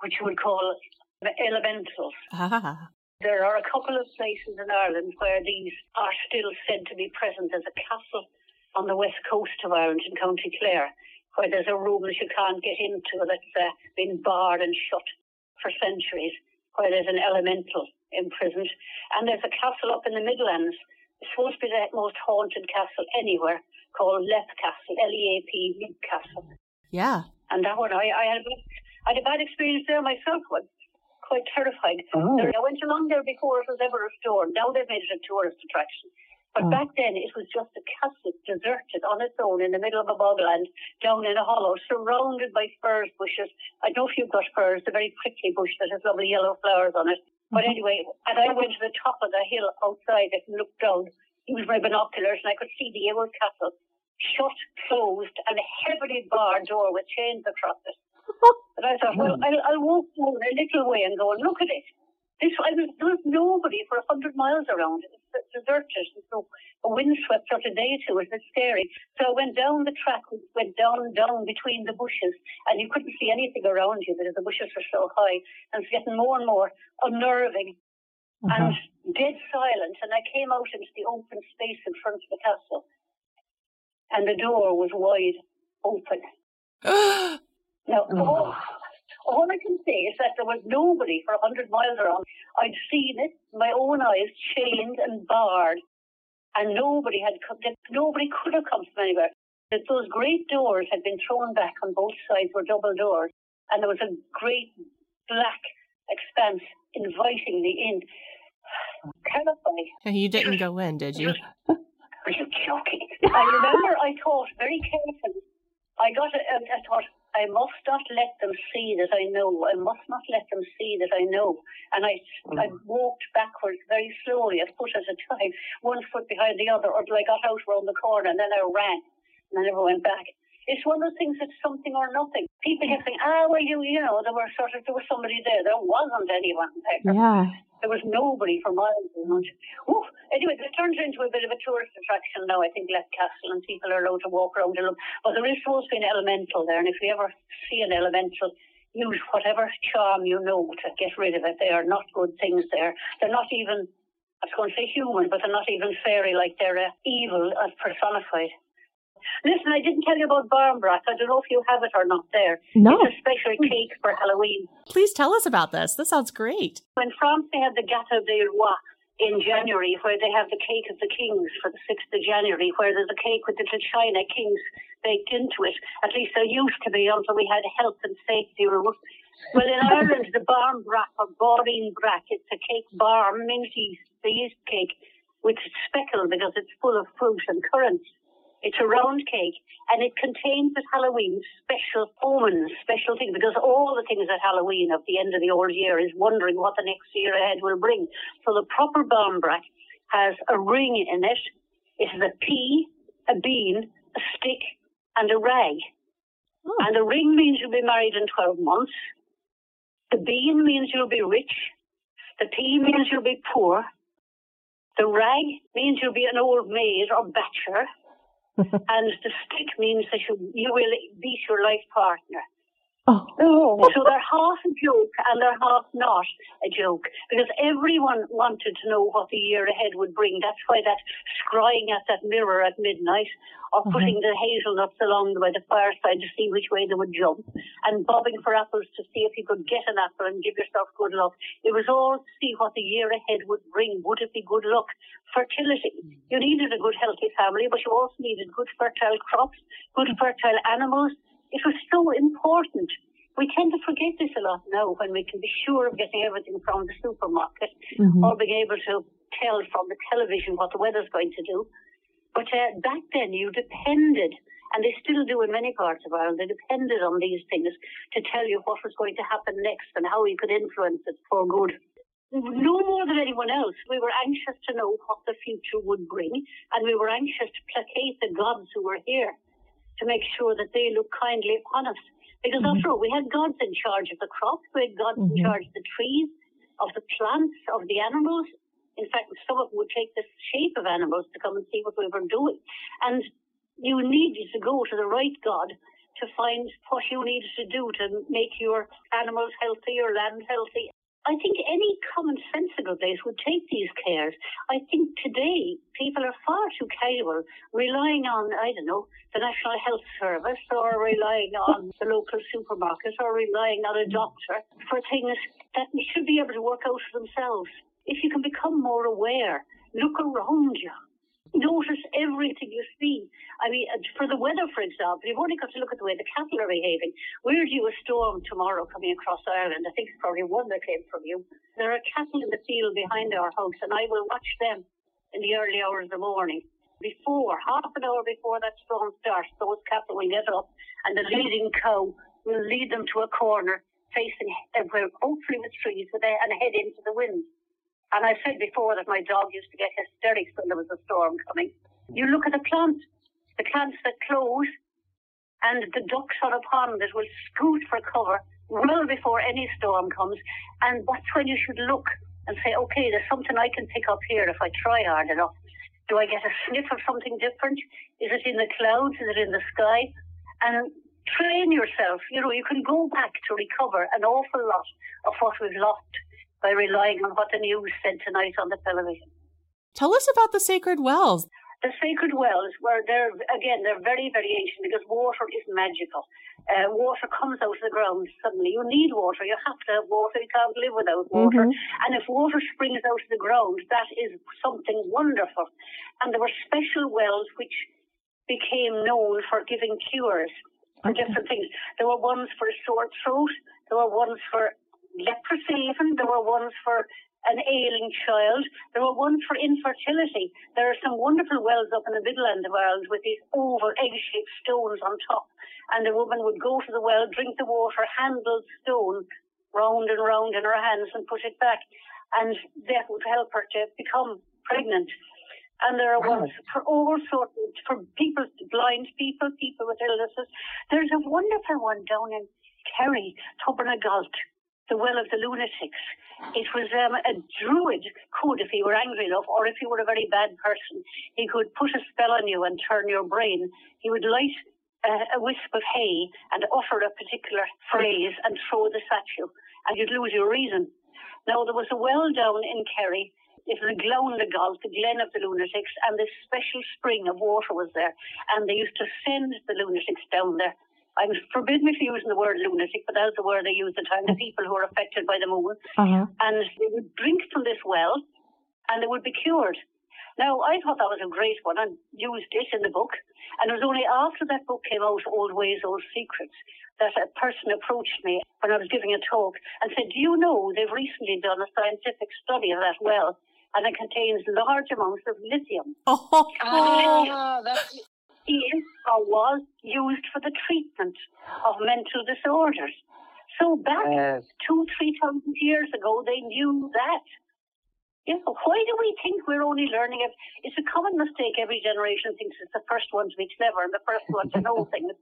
which you would call elementals. Ah. There are a couple of places in Ireland where these are still said to be present. There's a castle on the west coast of Ireland in County Clare where there's a room that you can't get into that's uh, been barred and shut for centuries, where there's an elemental imprisoned. And there's a castle up in the Midlands. It's supposed to be the most haunted castle anywhere called Leap Castle, L-E-A-P, Leap Castle. Yeah. And that one, I, I, had, a bad, I had a bad experience there myself. I was quite terrified. Oh. I went along there before it was ever restored. Now they've made it a tourist attraction. But Oh. back then it was just a castle deserted on its own in the middle of a bogland down in a hollow surrounded by furze bushes. I don't know if you've got furze, the very prickly bush that has lovely yellow flowers on it. But mm-hmm. anyway, and I went to the top of the hill outside it and looked down used my binoculars and I could see the old castle shut, closed, and a heavily barred door with chains across it. [LAUGHS] And I thought, well, mm. I'll, I'll walk down a little way and go and look at it. This I was, there was nobody for a hundred miles around. It was deserted. There was no a wind swept out a day or two. It was scary. So I went down the track, went down, down between the bushes, and you couldn't see anything around you because the bushes were so high, and it's getting more and more unnerving uh-huh. and dead silent. And I came out into the open space in front of the castle, and the door was wide open. [GASPS] Now, all, all I can say is that there was nobody for a hundred miles around. I'd seen it, my own eyes, chained and barred, and nobody had come, nobody could have come from anywhere. That those great doors had been thrown back on both sides were double doors, and there was a great black expanse inviting me in. [SIGHS] Terrifying. And you didn't [LAUGHS] go in, did you? Are you joking? I remember I thought very carefully. I got it, and I thought, I must not let them see that I know. I must not let them see that I know. And I, mm. I walked backwards very slowly, a foot at a time, one foot behind the other, until I got out round the corner, and then I ran, and I never went back. It's one of those things that's something or nothing. People kept think, ah, well, you, you know, there were sort of, there was somebody there. There wasn't anyone there. Yeah. There was nobody for miles around. Oof. Anyway, it turns into a bit of a tourist attraction now. I think Leap Castle and people are allowed to walk around and look. But there is supposed to be an elemental there, and if you ever see an elemental, use whatever charm you know to get rid of it. They are not good things there. They're not even I was going to say human, but they're not even fairy like they're uh, evil as personified. Listen, I didn't tell you about barmbrack. I don't know if you have it or not there. No. It's a special cake for Halloween. Please tell us about this. This sounds great. In France, they have the Gâteau des Rois in January, where they have the cake of the kings for the 6th of January, where there's a cake with little china kings baked into it. At least there used to be until we had health and safety rules. Well, in Ireland, the barmbrack or boring brack, it's a cake barm, minty yeast cake with speckle because it's full of fruit and currants. It's a round cake and it contains at Halloween special omens, special things, because all the things at Halloween of the end of the old year is wondering what the next year ahead will bring. So the proper barmbrack has a ring in it. It has a pea, a bean, a stick, and a rag. Oh. And the ring means you'll be married in 12 months. The bean means you'll be rich. The pea means you'll be poor. The rag means you'll be an old maid or bachelor. [LAUGHS] and the stick means that you, you will beat your life partner. Oh. So they're half a joke and they're half not a joke because everyone wanted to know what the year ahead would bring. That's why that scrying at that mirror at midnight or mm-hmm. putting the hazelnuts along by the fireside to see which way they would jump and bobbing for apples to see if you could get an apple and give yourself good luck. It was all to see what the year ahead would bring. Would it be good luck? Fertility. You needed a good healthy family, but you also needed good fertile crops, good fertile animals it was so important. We tend to forget this a lot now when we can be sure of getting everything from the supermarket mm-hmm. or being able to tell from the television what the weather's going to do. But uh, back then, you depended, and they still do in many parts of Ireland, they depended on these things to tell you what was going to happen next and how you could influence it for good. No more than anyone else, we were anxious to know what the future would bring, and we were anxious to placate the gods who were here to make sure that they look kindly upon us. Because mm-hmm. after all, we had gods in charge of the crops, we had gods mm-hmm. in charge of the trees, of the plants, of the animals. In fact, some of them would take the shape of animals to come and see what we were doing. And you needed to go to the right God to find what you needed to do to make your animals healthy, your land healthy, I think any common sensible place would take these cares. I think today people are far too casual, relying on, I don't know, the National Health Service or relying on the local supermarket or relying on a mm. doctor for things that should be able to work out for themselves. If you can become more aware, look around you notice everything you see. I mean, for the weather, for example, you've only got to look at the way the cattle are behaving. We're due a storm tomorrow coming across Ireland. I think it's probably one that came from you. There are cattle in the field behind our house, and I will watch them in the early hours of the morning. Before, half an hour before that storm starts, those cattle will get up, and the leading cow will lead them to a corner facing uh, where hopefully with trees and head into the wind. And I said before that my dog used to get hysterics when there was a storm coming. You look at the plants, the plants that close, and the ducks on a pond that will scoot for cover well before any storm comes. And that's when you should look and say, okay, there's something I can pick up here if I try hard enough. Do I get a sniff of something different? Is it in the clouds? Is it in the sky? And train yourself. You know, you can go back to recover an awful lot of what we've lost by relying on what the news said tonight on the television. Tell us about the sacred wells. The sacred wells were they're again they're very very ancient because water is magical. Uh, water comes out of the ground suddenly. You need water. You have to have water. You can't live without water. Mm-hmm. And if water springs out of the ground, that is something wonderful. And there were special wells which became known for giving cures for okay. different things. There were ones for sore throat. There were ones for leprosy even. There were ones for an ailing child. There were ones for infertility. There are some wonderful wells up in the middle end of Ireland with these oval egg-shaped stones on top. And the woman would go to the well, drink the water, handle the stone round and round in her hands and put it back. And that would help her to become pregnant. And there are wow. ones for all sorts, for people, blind people, people with illnesses. There's a wonderful one down in Kerry, Tubbernagalt the Well of the Lunatics. It was um, a druid could, if he were angry enough, or if he were a very bad person, he could put a spell on you and turn your brain. He would light uh, a wisp of hay and utter a particular phrase and throw this at you, and you'd lose your reason. Now, there was a well down in Kerry It was a Glownagalt, the Glen of the lunatics, and this special spring of water was there. And they used to send the lunatics down there. I'm forbidden me from using the word lunatic, but that's the word they use at the time, the people who are affected by the moon. Uh-huh. And they would drink from this well and they would be cured. Now, I thought that was a great one and used it in the book. And it was only after that book came out, Old Ways, Old Secrets, that a person approached me when I was giving a talk and said, Do you know they've recently done a scientific study of that well and it contains large amounts of lithium? Oh, Ah, that's is or was used for the treatment of mental disorders. So back Yes. two, three thousand years ago, they knew that. You know, why do we think we're only learning it? It's a common mistake. Every generation thinks it's the first one to be clever and the first one to know things.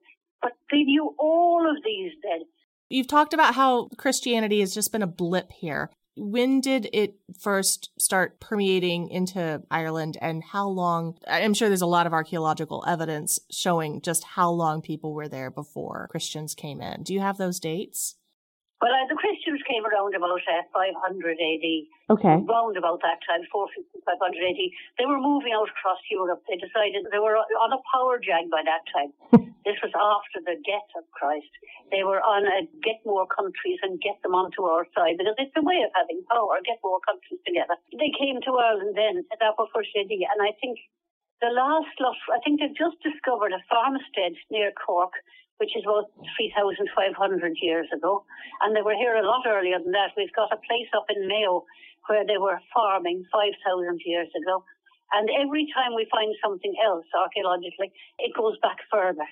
But they knew all of these then. You've talked about how Christianity has just been a blip here. When did it first start permeating into Ireland and how long? I'm sure there's a lot of archaeological evidence showing just how long people were there before Christians came in. Do you have those dates? Well, uh, the Christians came around about uh, 500 AD. Okay. round about that time, 450, 500 AD, they were moving out across Europe. They decided they were on a power jag by that time. [LAUGHS] this was after the death of Christ. They were on a get more countries and get them onto our side because it's a way of having power, get more countries together. They came to Ireland then, that was first AD, and I think the last lot, I think they've just discovered a farmstead near Cork, which is about 3,500 years ago. And they were here a lot earlier than that. We've got a place up in Mayo where they were farming 5,000 years ago. And every time we find something else archaeologically, it goes back further.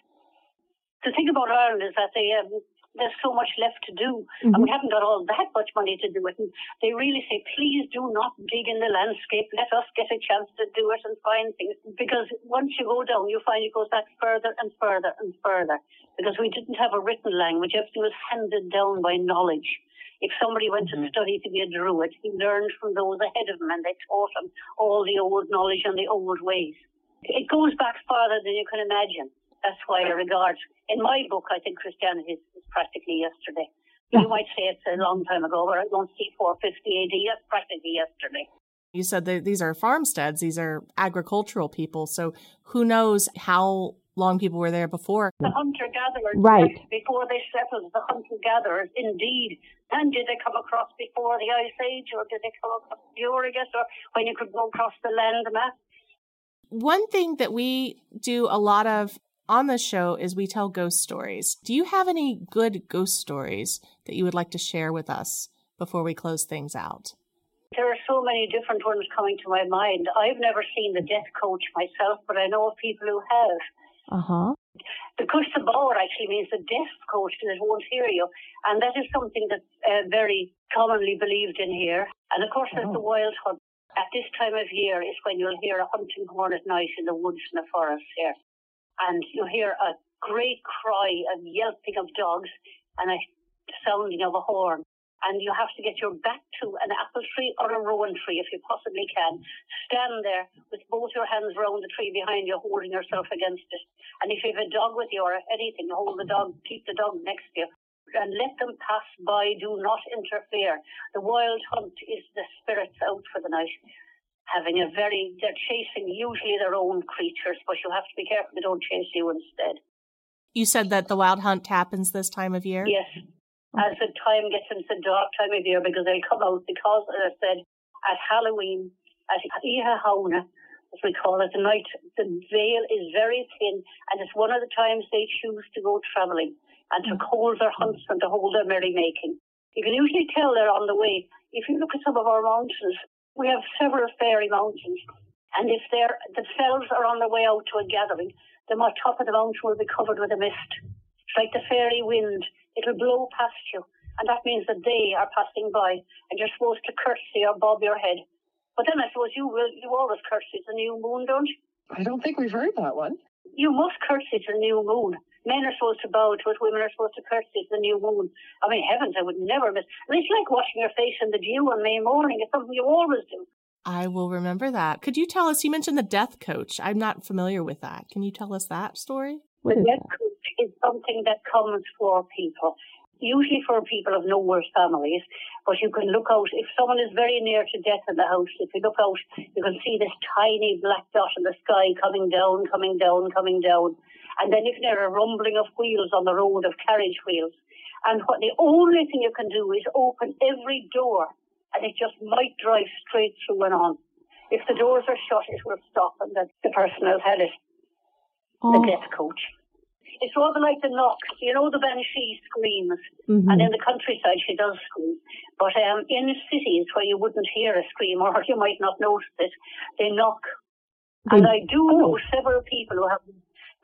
The thing about Ireland is that they, um, there's so much left to do, and mm-hmm. we haven't got all that much money to do it. And they really say, please do not dig in the landscape. Let us get a chance to do it and find things. Because once you go down, you find it goes back further and further and further. Because we didn't have a written language, everything was handed down by knowledge. If somebody went to mm-hmm. study to be a druid, he learned from those ahead of him and they taught him all the old knowledge and the old ways. It goes back farther than you can imagine. That's why I uh, regard, in my book, I think Christianity is, is practically yesterday. You might say it's a long time ago, but I don't see 450 AD, that's practically yesterday. You said that these are farmsteads, these are agricultural people. So who knows how long people were there before? The hunter gatherers, Right. before they settled, the hunter gatherers, indeed. And did they come across before the Ice Age, or did they come across before, I guess, or when you could go across the land map? One thing that we do a lot of on the show is we tell ghost stories. Do you have any good ghost stories that you would like to share with us before we close things out? There are so many different ones coming to my mind. I've never seen the death coach myself, but I know of people who have. Uh huh. The Cóiste Bodhar actually means the deaf coach that won't hear you. And that is something that's uh, very commonly believed in here. And of course, there's the wild hunt. At this time of year is when you'll hear a hunting horn at night in the woods and the forest here. And you'll hear a great cry of yelping of dogs and a sounding of a horn. And you have to get your back to an apple tree or a rowan tree if you possibly can. Stand there with both your hands round the tree behind you, holding yourself against it. And if you have a dog with you or anything, hold the dog, keep the dog next to you. And let them pass by. Do not interfere. The wild hunt is the spirits out for the night. Having a very, they're chasing usually their own creatures, but you have to be careful they don't chase you instead. You said that the wild hunt happens this time of year? Yes. As the time gets into the dark time of year, because they'll come out, because, as I said, at Halloween, at Oíche Shamhna, as we call it, the night, the veil is very thin, and it's one of the times they choose to go travelling and to hold their hunts and to hold their merrymaking. You can usually tell they're on the way. If you look at some of our mountains, we have several fairy mountains, and if they're, the fells are on their way out to a gathering, the top of the mountain will be covered with a mist. It's like the fairy wind. It'll blow past you, and that means that they are passing by, and you're supposed to curtsy or bob your head. But then I suppose you will, you always curtsy to the new moon, don't you? I don't think we've heard that one. You must curtsy to the new moon. Men are supposed to bow to it, women are supposed to curtsy to the new moon. I mean, heavens, I would never miss. And it's like washing your face in the dew on May morning. It's something you always do. I will remember that. Could you tell us? You mentioned the death coach. I'm not familiar with that. Can you tell us that story? What the death that? coach is something that comes for people. usually for people of nowhere families, but you can look out, if someone is very near to death in the house, if you look out, you can see this tiny black dot in the sky coming down, coming down, coming down. And then you can hear a rumbling of wheels on the road of carriage wheels. And what the only thing you can do is open every door and it just might drive straight through and on. If the doors are shut, it will stop and that the person has had it. Oh. The death coach. It's rather like the knocks. You know, the banshee screams. Mm-hmm. And in the countryside, she does scream. But um, in cities where you wouldn't hear a scream or [LAUGHS] you might not notice it, they knock. They, and I do oh. know several people who have,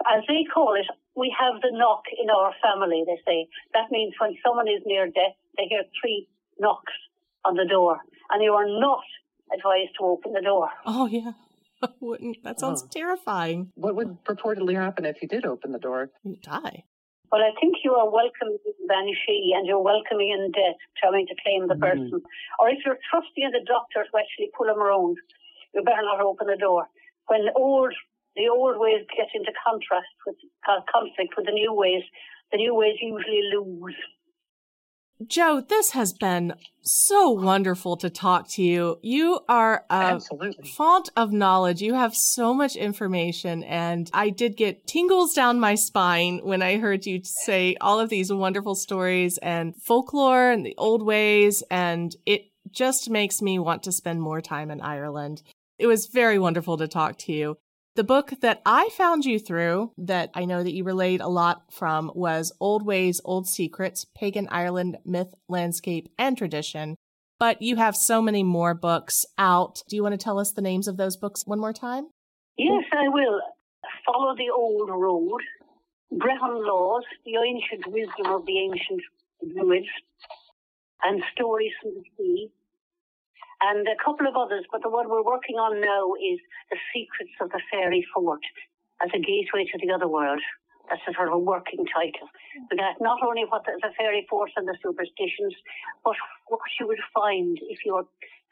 as they call it, we have the knock in our family, they say. That means when someone is near death, they hear three knocks on the door. And you are not advised to open the door. Oh, yeah. [LAUGHS] Wouldn't that sounds oh. terrifying? What would purportedly happen if you did open the door? You die. Well, I think you are welcoming Banshee and you're welcoming in death, trying to claim the mm. person. Or if you're trusting in the doctor to actually pull him around, you better not open the door. When old the old ways get into contrast with uh, conflict with the new ways, the new ways usually lose. Jo, this has been so wonderful to talk to you. You are a Absolutely. font of knowledge. You have so much information and I did get tingles down my spine when I heard you say all of these wonderful stories and folklore and the old ways and it just makes me want to spend more time in Ireland. It was very wonderful to talk to you. The book that I found you through, that I know that you relayed a lot from, was Old Ways, Old Secrets Pagan Ireland Myth, Landscape, and Tradition. But you have so many more books out. Do you want to tell us the names of those books one more time? Yes, I will. Follow the Old Road, Brehon Laws, The Ancient Wisdom of the Ancient Druids, and Stories from the Sea, and a couple of others, but the one we're working on now is The Secrets of the Fairy Fort as a gateway to the other world. That's a sort of a working title. But that not only what the, the fairy fort and the superstitions, but what you would find if you were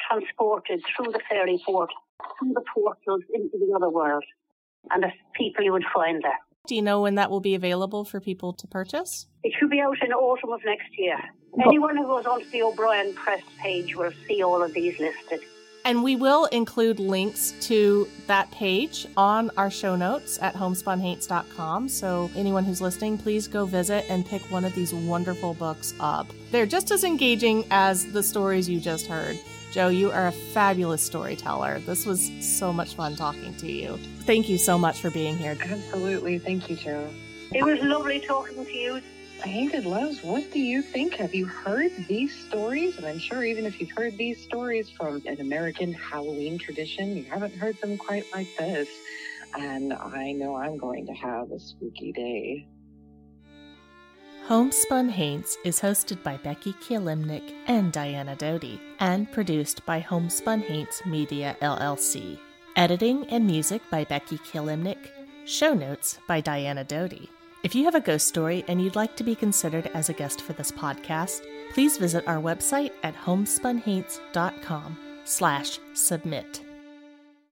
transported through the fairy fort, through the portals into the other world, and the people you would find there. Do you know when that will be available for people to purchase? It should be out in autumn of next year. Anyone who goes onto the O'Brien Press page will see all of these listed. And we will include links to that page on our show notes at homespunhaints.com. So anyone who's listening, please go visit and pick one of these wonderful books up. They're just as engaging as the stories you just heard. Jo, you are a fabulous storyteller. This was so much fun talking to you. Thank you so much for being here. Absolutely. Thank you, Jo. It was lovely talking to you. Hated Loves, what do you think? Have you heard these stories? And I'm sure even if you've heard these stories from an American Halloween tradition, you haven't heard them quite like this. And I know I'm going to have a spooky day. Homespun Haints is hosted by Becky Kielimnik and Diana Doty and produced by Homespun Haints Media LLC. Editing and music by Becky Kielimnik. Show notes by Diana Doty. If you have a ghost story and you'd like to be considered as a guest for this podcast, please visit our website at homespunhaints.com slash submit.